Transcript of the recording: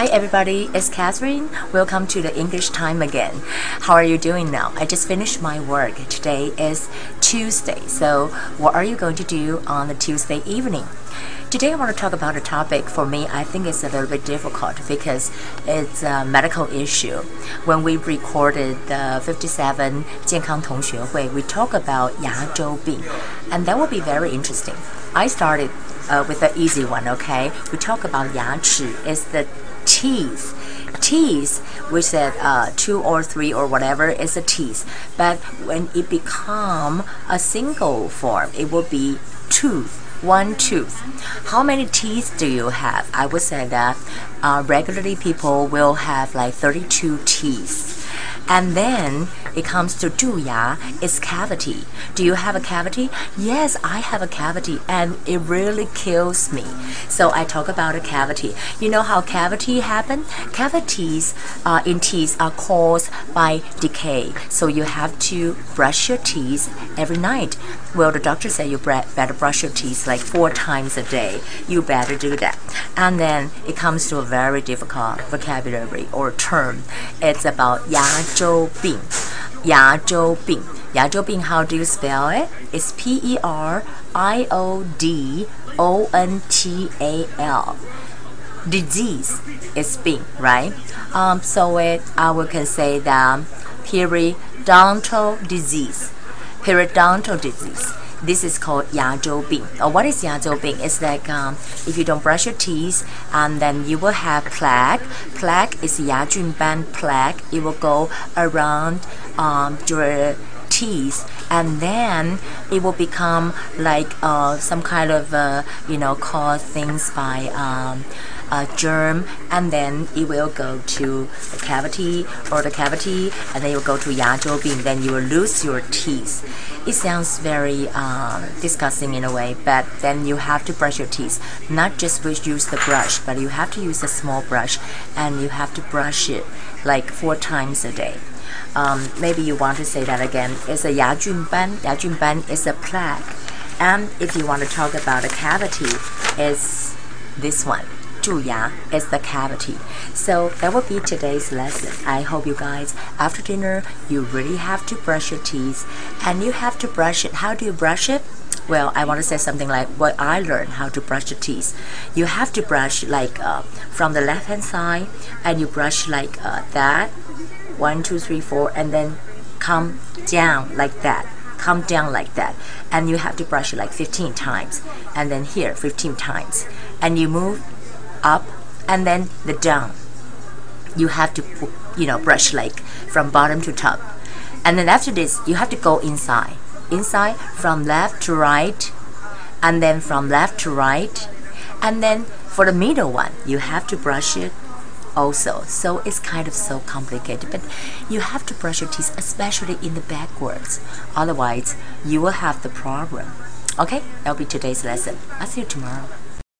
Hi everybody, it's Catherine. Welcome to the English time again. How are you doing now? I just finished my work. Today is Tuesday, so what are you going to do on the Tuesday evening? Today I want to talk about a topic for me I think it's a little bit difficult because it's a medical issue. When we recorded the 57 Jian Hui, we talk about Ya Zhou Bing, and that will be very interesting. I started uh, with the easy one, okay? We talk about 牙齿, is the teeth. Teeth, we said uh, two or three or whatever is a teeth. But when it become a single form, it will be tooth one tooth. How many teeth do you have? I would say that uh, regularly people will have like 32 teeth. And then it comes to 蛀牙, it's cavity. Do you have a cavity? Yes, I have a cavity and it really kills me. So I talk about a cavity. You know how cavity happen? Cavities uh, in teeth are caused by decay. So you have to brush your teeth every night. Well, the doctor said you better brush your teeth like four times a day. You better do that. And then it comes to a very difficult vocabulary or term. It's about 牙 周病。牙周病，牙周病 how do you spell it? It's P E R I O D O N T A L. Disease is 病, right? Um, so it I we can say that periodontal disease. Periodontal disease. This is called Yajo Bing. Or uh, what is Yajo Bing? It's like um, if you don't brush your teeth, and then you will have plaque. Plaque is Yajunban plaque. It will go around um, your teeth and then it will become like uh, some kind of uh, you know caused things by um, a germ and then it will go to the cavity or the cavity and then you go to Yazhou Bing, then you will lose your teeth. It sounds very um, disgusting in a way, but then you have to brush your teeth. Not just use the brush, but you have to use a small brush and you have to brush it like four times a day. Um, maybe you want to say that again. It's a Yajunban. Yajunban is a plaque. And if you want to talk about a cavity, it's this one. 蛀牙 is the cavity. So that will be today's lesson. I hope you guys, after dinner, you really have to brush your teeth and you have to brush it. How do you brush it? Well, I want to say something like what I learned how to brush your teeth. You have to brush like uh, from the left hand side and you brush like uh, that. One, two, three, four, and then come down like that come down like that and you have to brush it like 15 times and then here 15 times and you move up and then the down. You have to you know brush like from bottom to top. And then after this you have to go inside. Inside from left to right and then from left to right. And then for the middle one you have to brush it also. So it's kind of so complicated but you have to brush your teeth especially in the backwards. Otherwise you will have the problem. Okay? That'll be today's lesson. I'll see you tomorrow